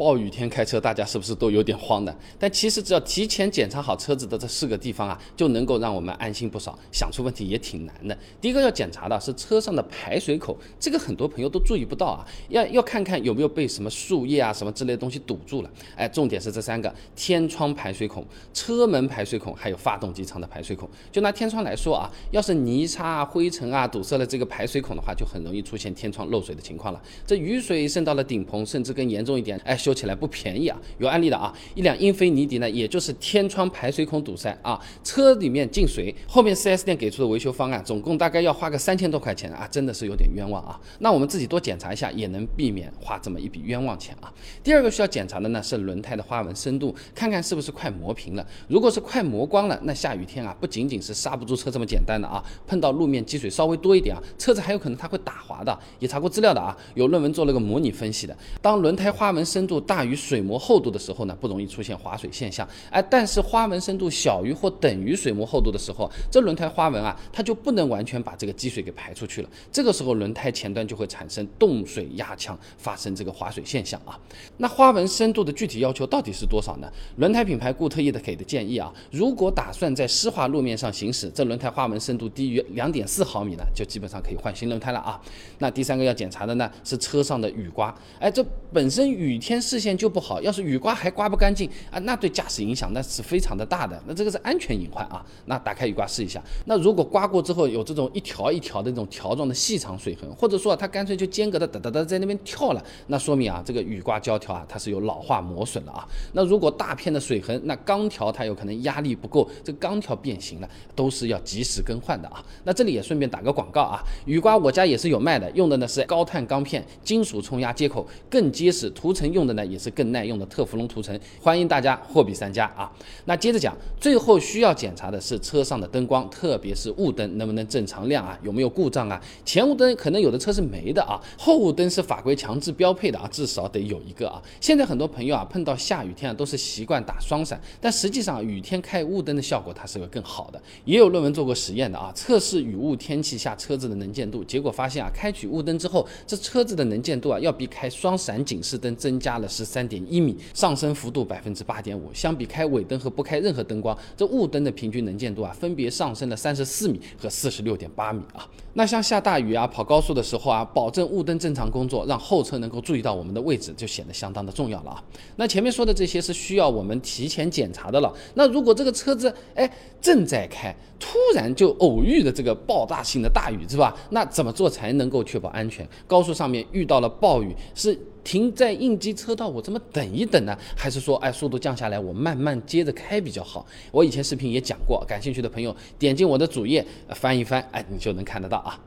暴雨天开车，大家是不是都有点慌的？但其实只要提前检查好车子的这四个地方啊，就能够让我们安心不少。想出问题也挺难的。第一个要检查的是车上的排水口，这个很多朋友都注意不到啊，要要看看有没有被什么树叶啊、什么之类的东西堵住了。哎，重点是这三个：天窗排水孔、车门排水孔，还有发动机舱的排水孔。就拿天窗来说啊，要是泥沙啊、灰尘啊堵塞了这个排水孔的话，就很容易出现天窗漏水的情况了。这雨水渗到了顶棚，甚至更严重一点，哎。说起来不便宜啊，有案例的啊，一辆英菲尼迪呢，也就是天窗排水孔堵塞啊，车里面进水，后面 4S 店给出的维修方案，总共大概要花个三千多块钱啊，真的是有点冤枉啊。那我们自己多检查一下，也能避免花这么一笔冤枉钱啊。第二个需要检查的呢是轮胎的花纹深度，看看是不是快磨平了。如果是快磨光了，那下雨天啊，不仅仅是刹不住车这么简单的啊，碰到路面积水稍微多一点啊，车子还有可能它会打滑的。也查过资料的啊，有论文做了个模拟分析的，当轮胎花纹深度大于水膜厚度的时候呢，不容易出现滑水现象。哎，但是花纹深度小于或等于水膜厚度的时候，这轮胎花纹啊，它就不能完全把这个积水给排出去了。这个时候，轮胎前端就会产生冻水压强，发生这个滑水现象啊。那花纹深度的具体要求到底是多少呢？轮胎品牌固特异的给的建议啊，如果打算在湿滑路面上行驶，这轮胎花纹深度低于两点四毫米呢，就基本上可以换新轮胎了啊。那第三个要检查的呢，是车上的雨刮。哎，这本身雨天视线就不好，要是雨刮还刮不干净啊，那对驾驶影响那是非常的大的，那这个是安全隐患啊。那打开雨刮试一下，那如果刮过之后有这种一条一条的这种条状的细长水痕，或者说它干脆就间隔的哒哒哒在那边跳了，那说明啊这个雨刮胶条啊它是有老化磨损了啊。那如果大片的水痕，那钢条它有可能压力不够，这钢条变形了，都是要及时更换的啊。那这里也顺便打个广告啊，雨刮我家也是有卖的，用的呢是高碳钢片，金属冲压接口更结实，涂层用的呢也是更耐用的特。氟龙涂层，欢迎大家货比三家啊！那接着讲，最后需要检查的是车上的灯光，特别是雾灯能不能正常亮啊？有没有故障啊？前雾灯可能有的车是没的啊，后雾灯是法规强制标配的啊，至少得有一个啊。现在很多朋友啊，碰到下雨天啊，都是习惯打双闪，但实际上雨天开雾灯的效果它是会更好的。也有论文做过实验的啊，测试雨雾天气下车子的能见度，结果发现啊，开启雾灯之后，这车子的能见度啊，要比开双闪警示灯增加了十三点一米。上升幅度百分之八点五，相比开尾灯和不开任何灯光，这雾灯的平均能见度啊，分别上升了三十四米和四十六点八米啊。那像下大雨啊，跑高速的时候啊，保证雾灯正常工作，让后车能够注意到我们的位置，就显得相当的重要了啊。那前面说的这些是需要我们提前检查的了。那如果这个车子哎正在开，突然就偶遇的这个爆炸性的大雨是吧？那怎么做才能够确保安全？高速上面遇到了暴雨是？停在应急车道，我这么等一等呢？还是说，哎，速度降下来，我慢慢接着开比较好？我以前视频也讲过，感兴趣的朋友点进我的主页翻一翻，哎，你就能看得到啊。